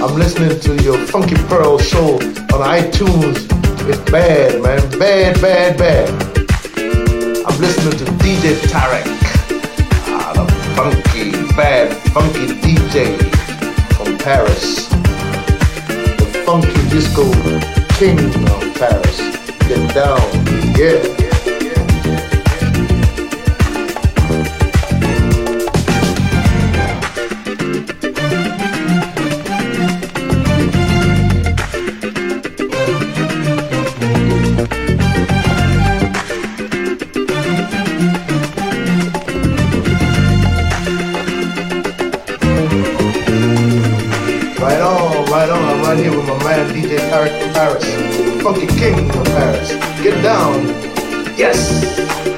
I'm listening to your Funky Pearl show on iTunes. It's bad, man. Bad, bad, bad. I'm listening to DJ Tarek. Ah, the funky, bad, funky DJ from Paris. The funky disco king of Paris. Get down. Yeah. Eric Paris, funky king from Paris. Get down. Yes.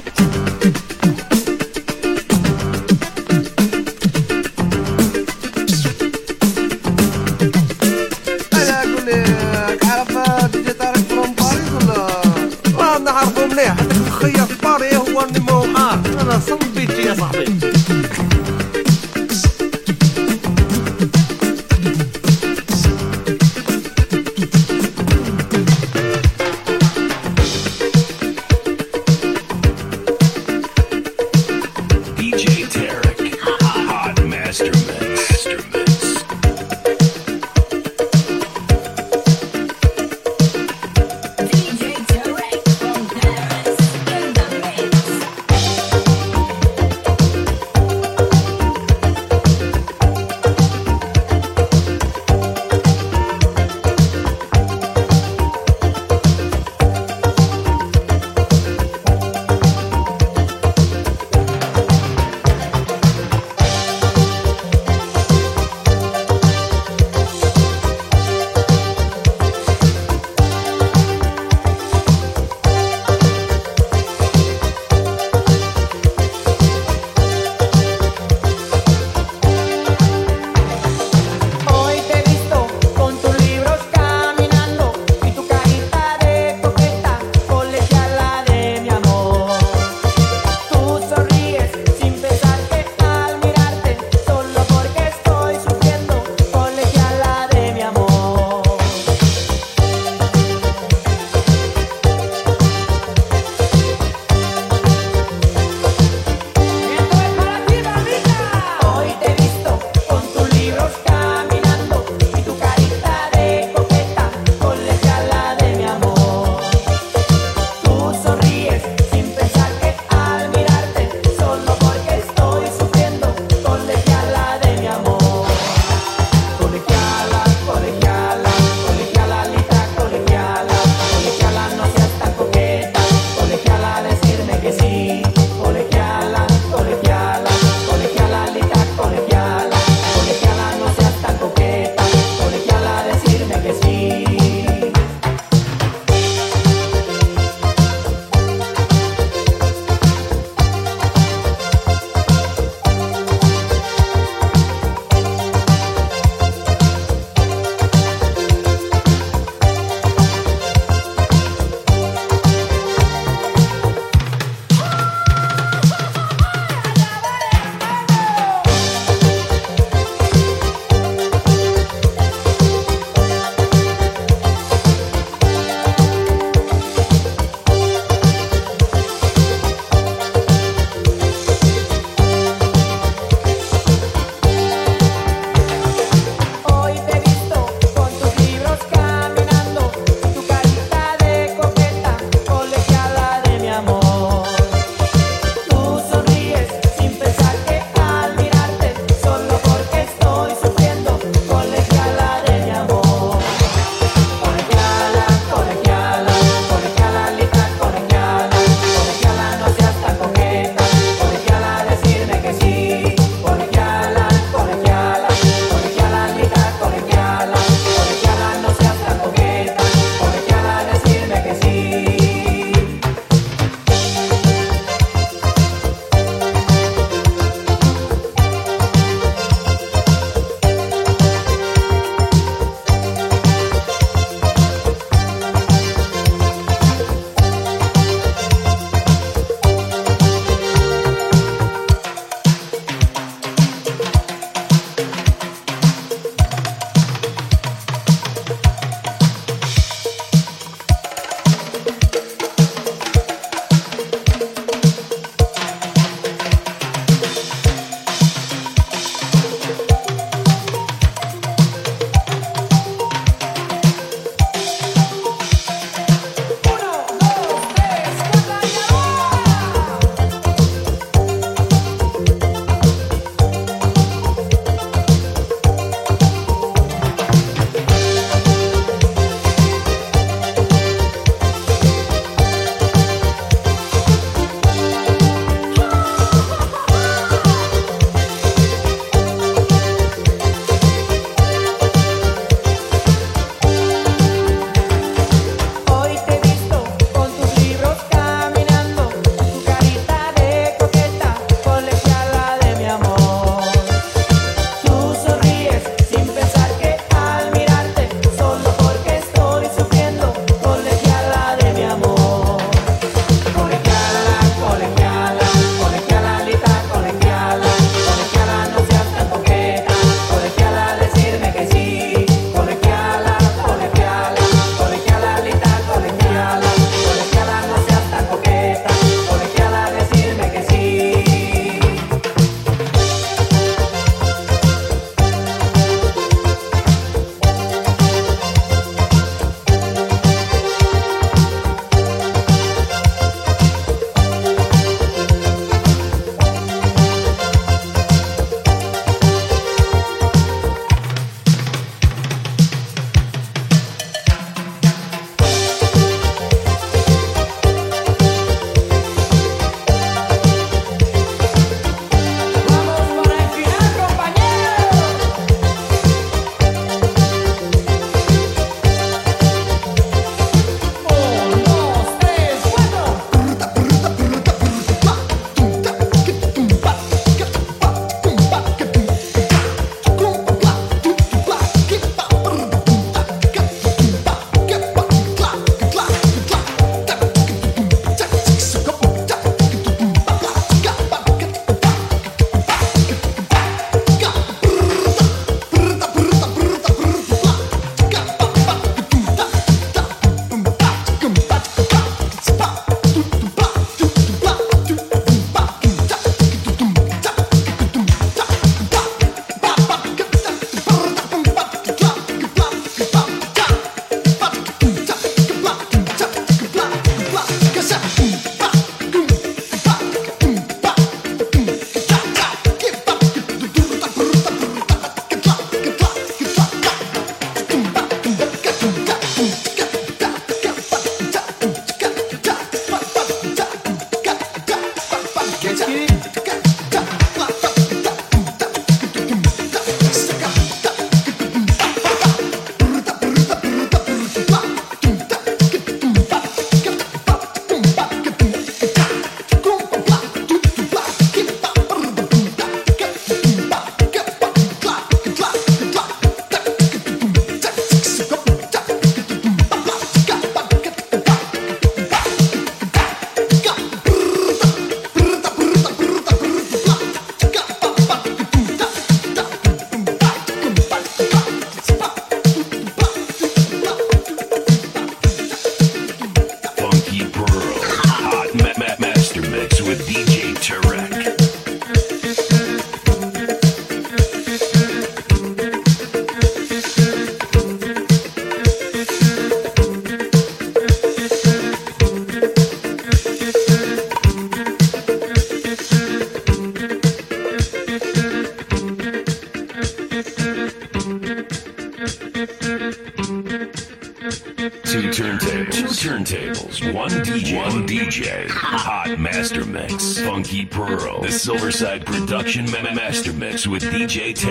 DJ Tarek.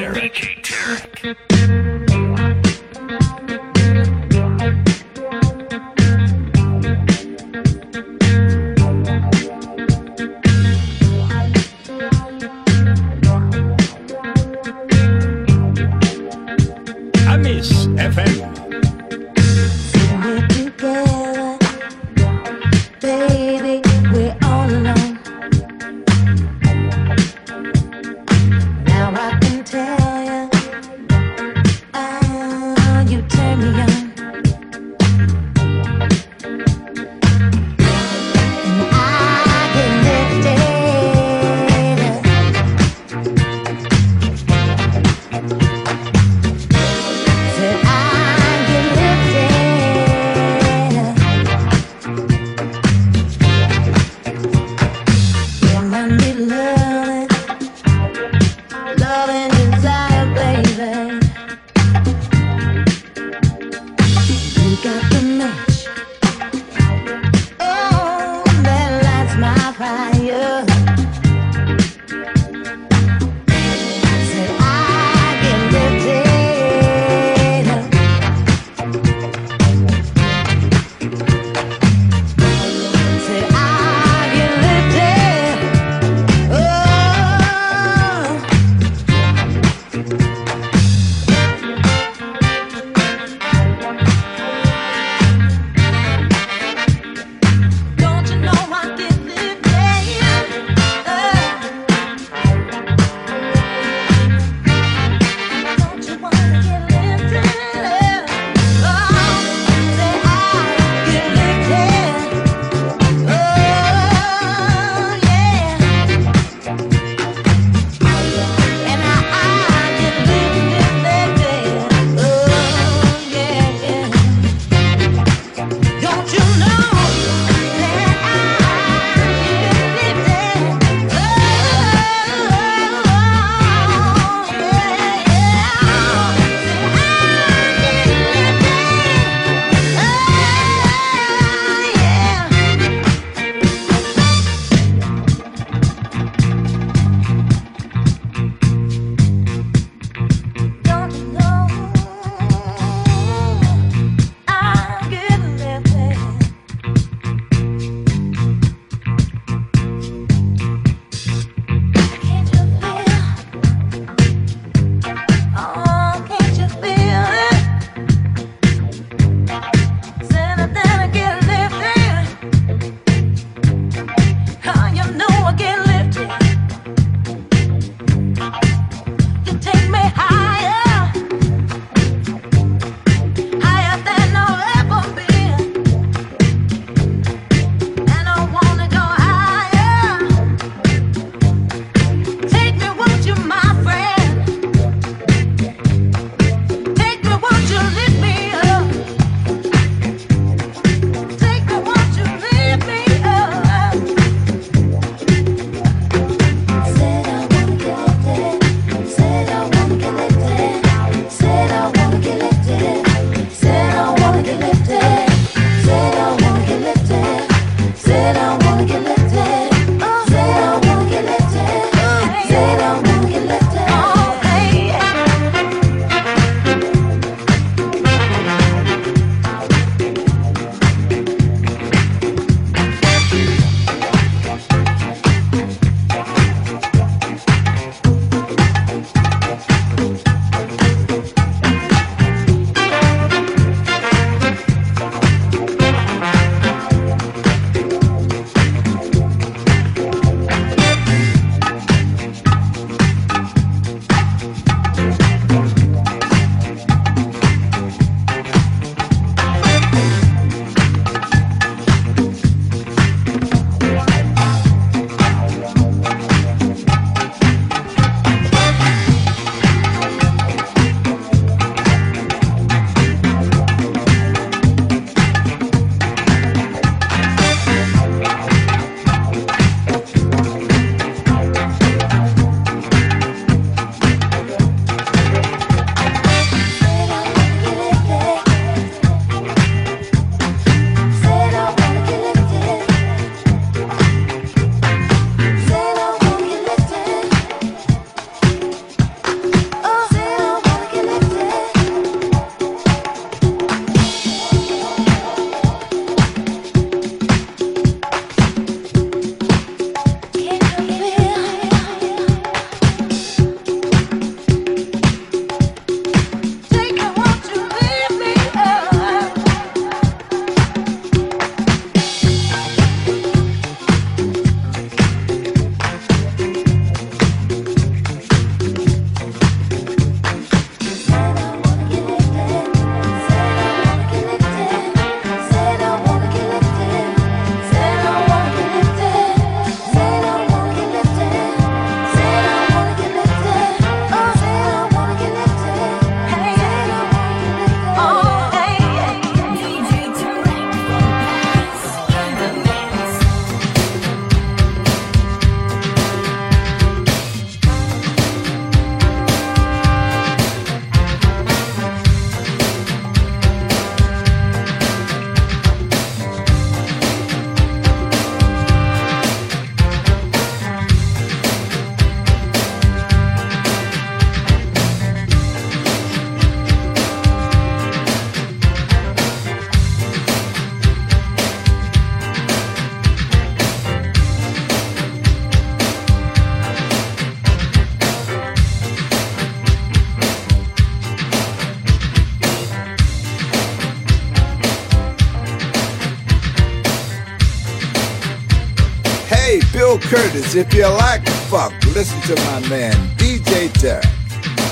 Curtis, if you like funk, listen to my man DJ Tarek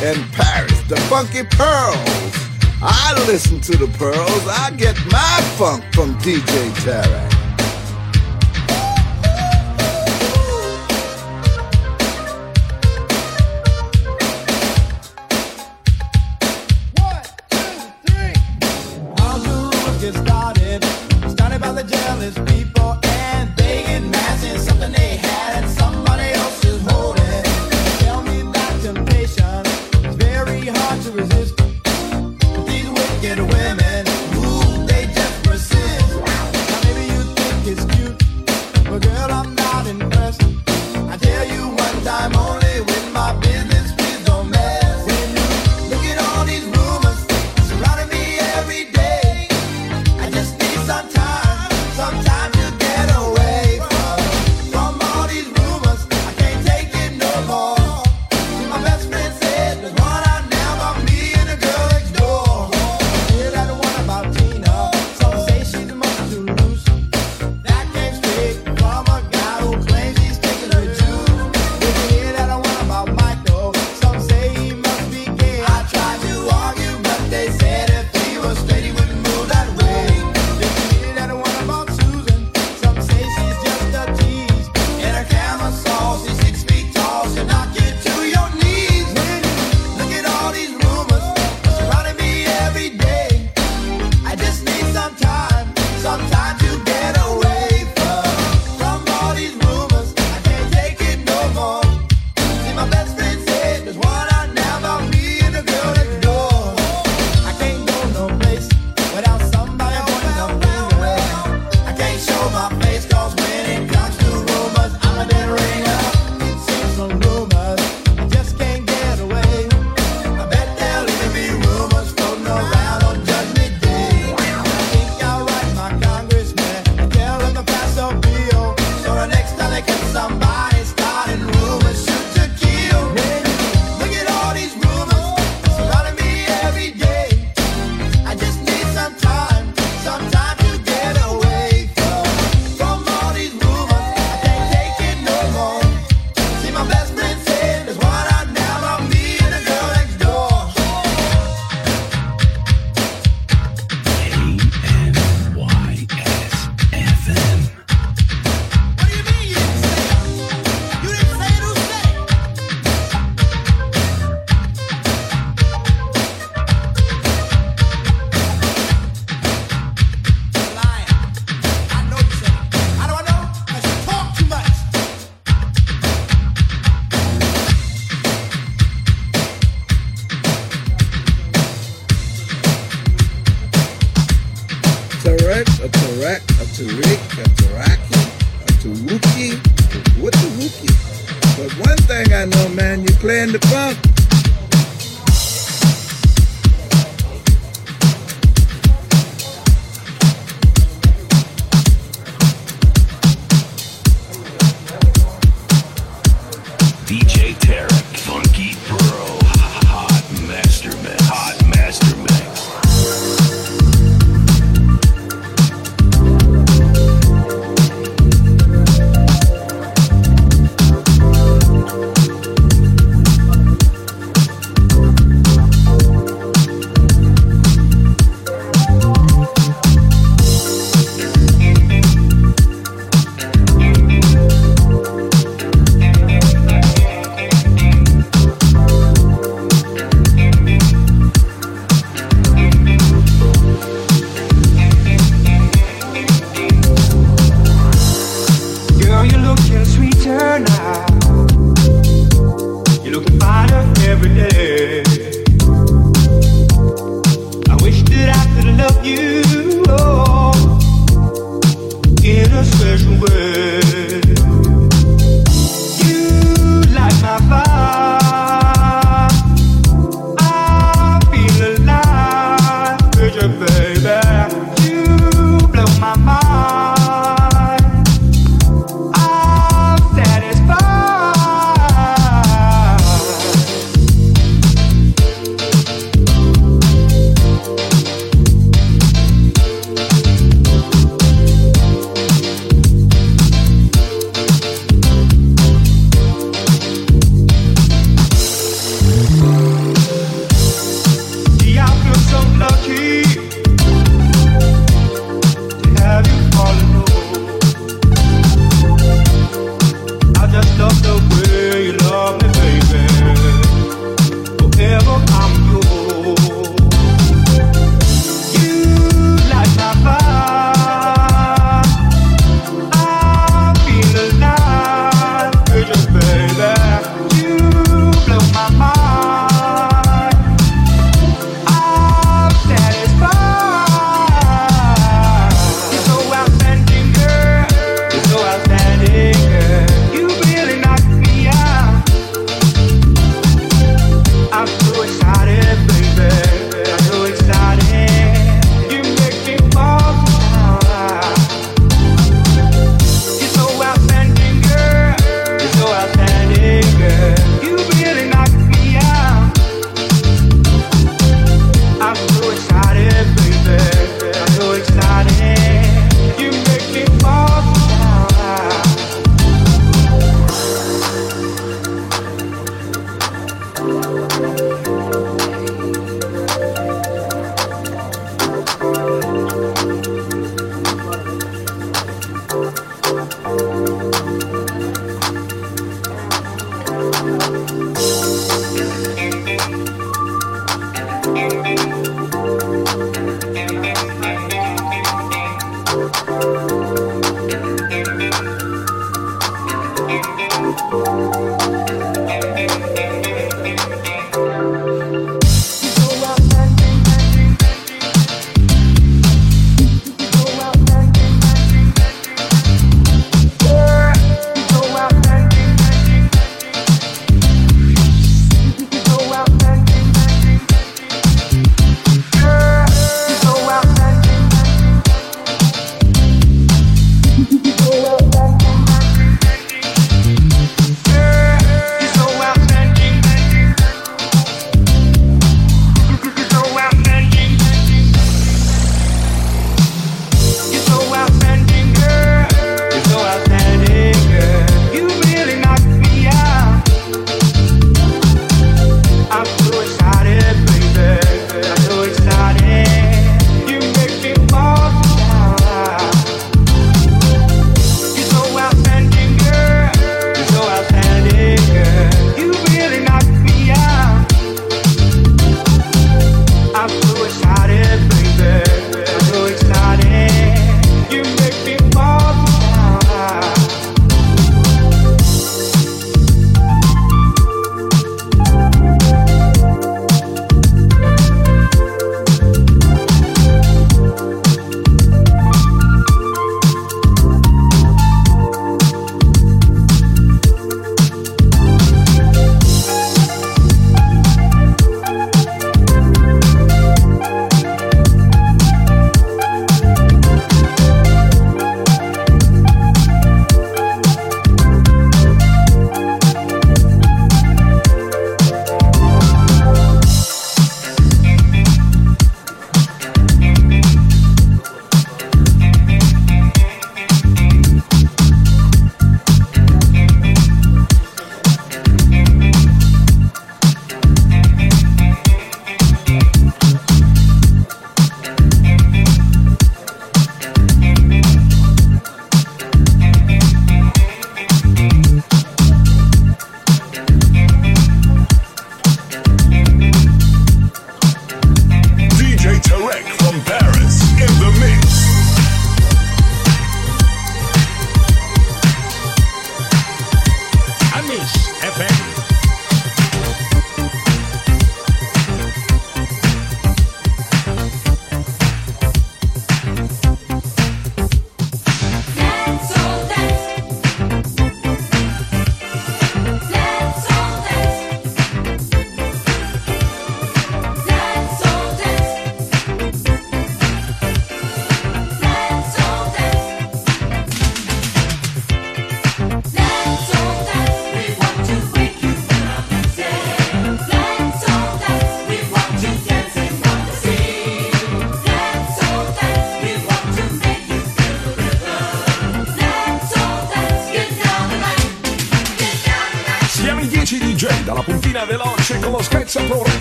in Paris, the Funky Pearls. I listen to the Pearls. I get my funk from DJ Tarek.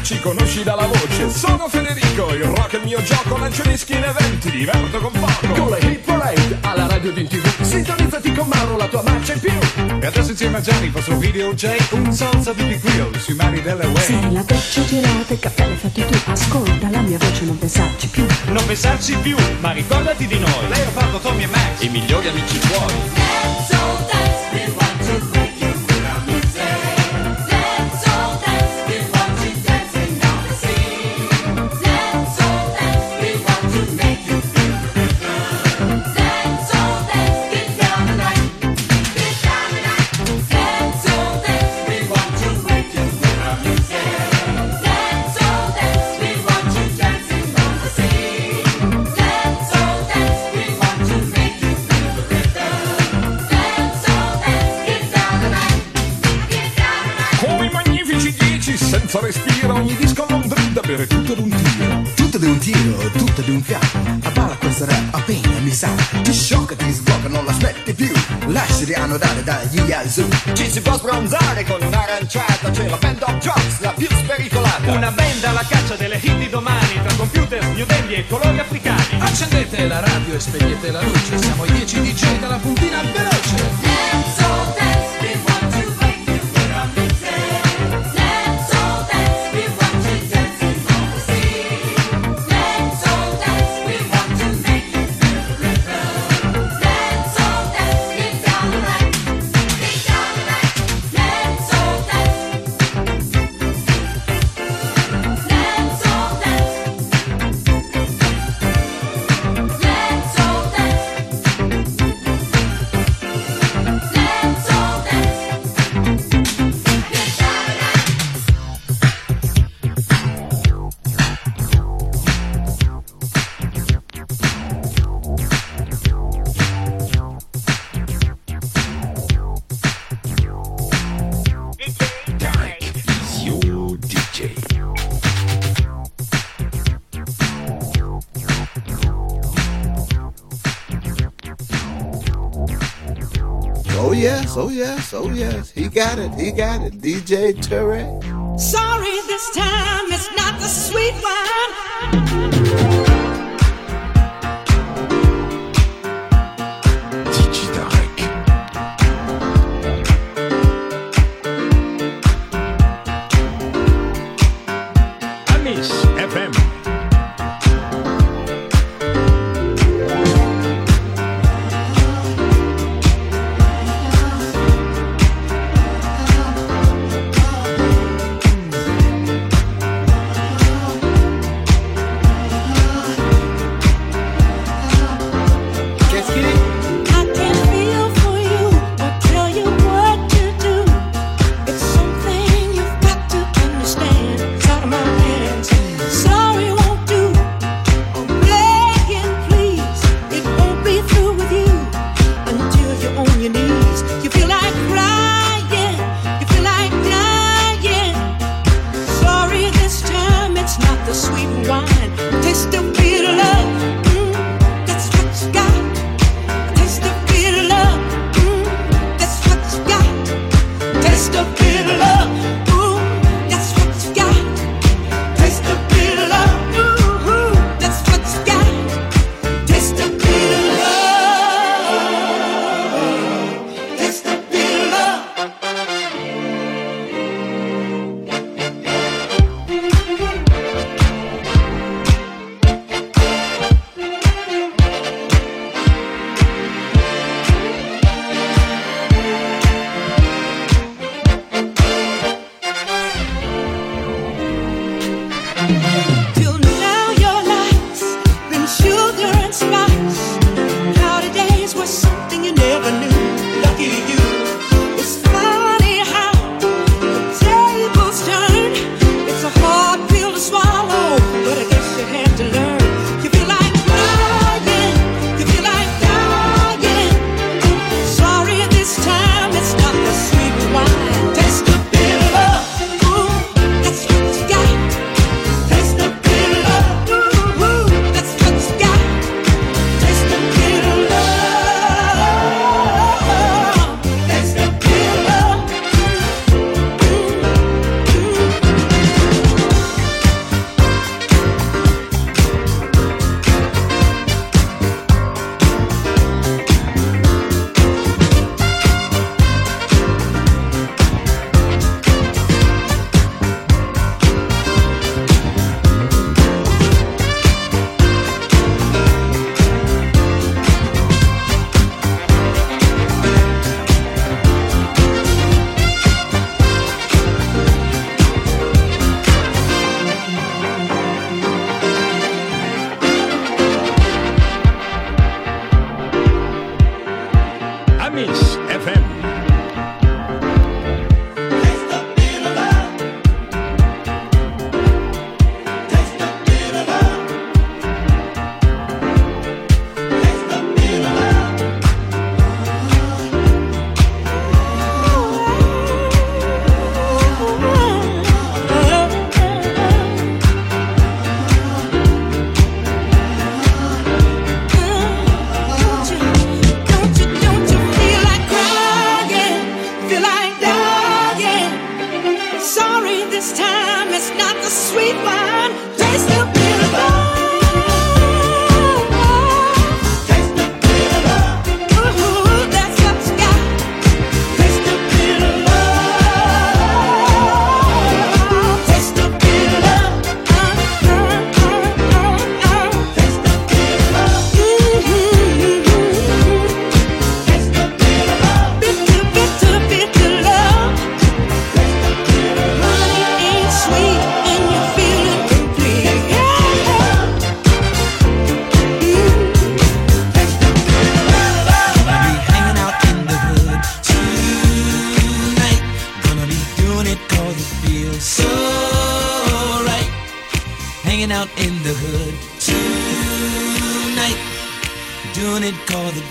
Porrucci, conosci dalla voce. Sono Federico, il rock è il mio gioco, lancio dischi in eventi, diverto con poco. Con la Parade, alla radio di TV, sintonizzati con Mauro, la tua marcia in più. E adesso insieme a Gianni, vostro video J, un salsa di grill sui mari delle way. Se la doccia girata, il caffè l'hai fatto tu, ascolta la mia voce, non pensarci più. Non pensarci più, ma ricordati di noi. Lei ha fatto Tommy e Max, i migliori amici tuoi. Dagli alzu. Ci si può sbronzare con un'aranciata, c'è la band of drugs, la più spericolata. Una band alla caccia delle hit di domani, tra computer, new dandy e colori africani. Accendete la radio e spegnete la luce. Siamo i 10 DJ dalla puntina veloce. Oh yes, oh yes. He got it, he got it. DJ Tarek. Sorry, this time it's not the sweet wine.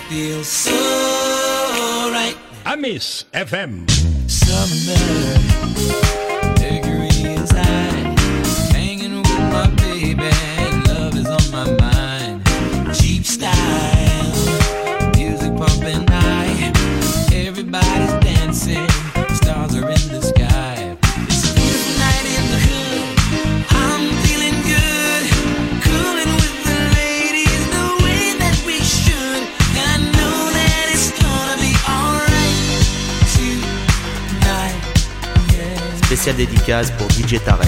feels so right. I miss FM. Summer. spéciale dédicace pour DJ Tarek.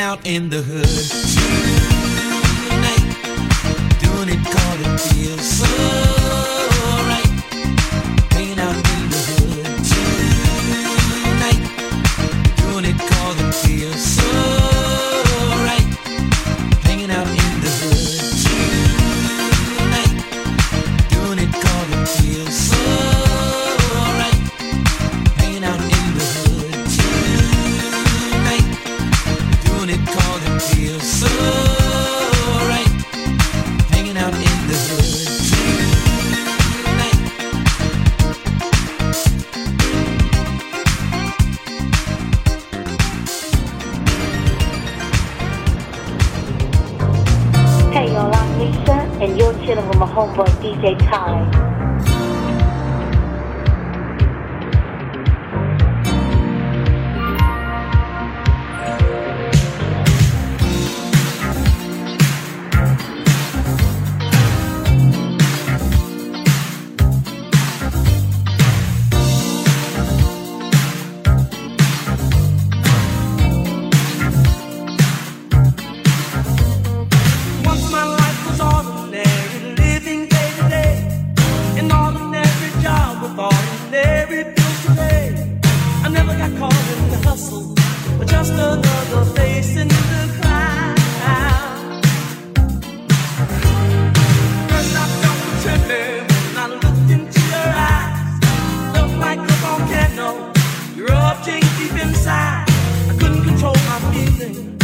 hanging out in the hood. tonight, doing it cause it feels so thing.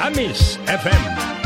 Amis FM.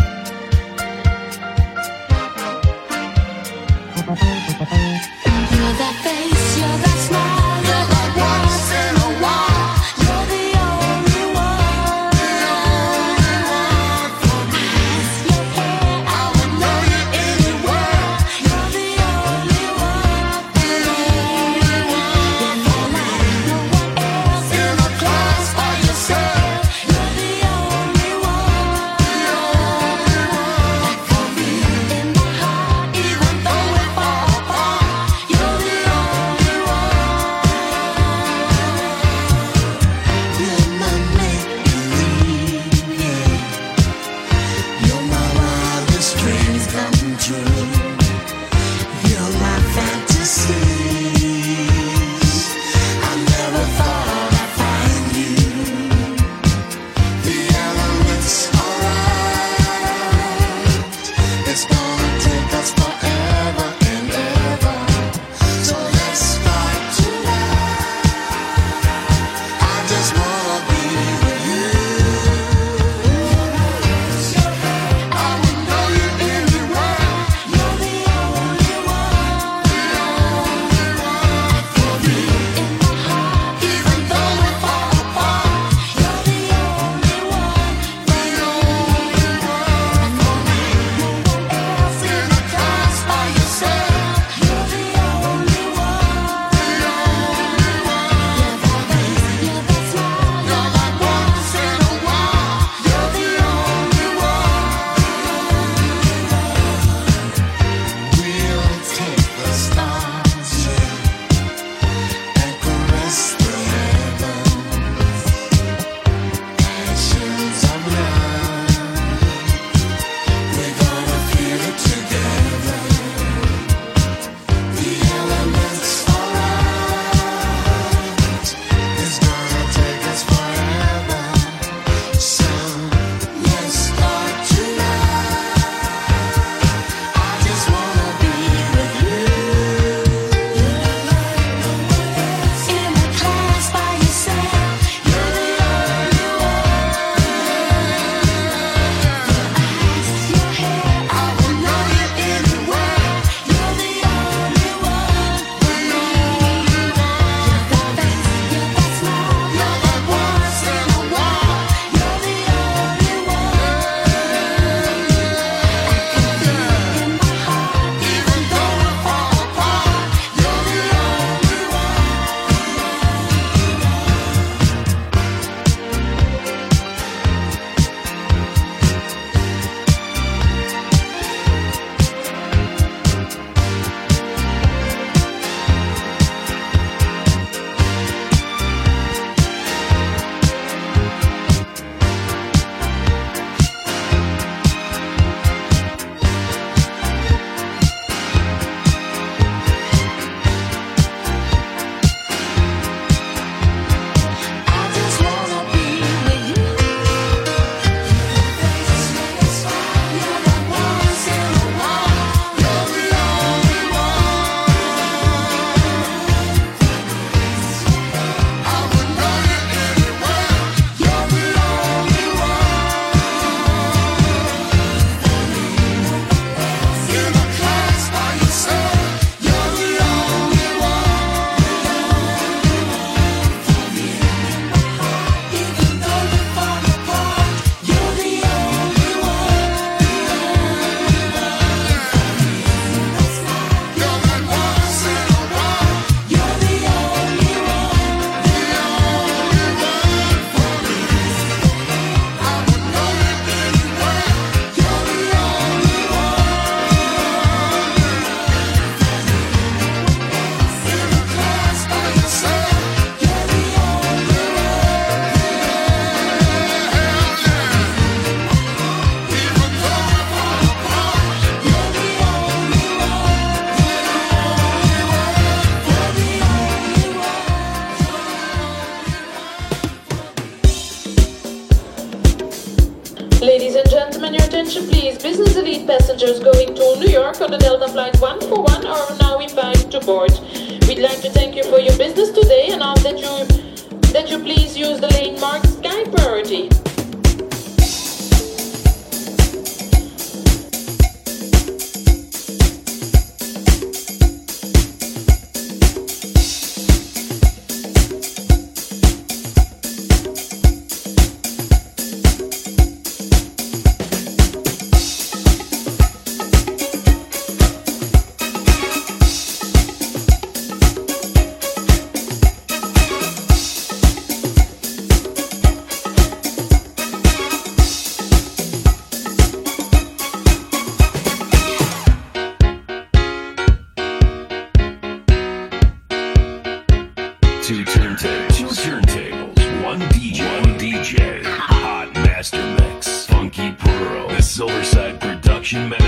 Shoot.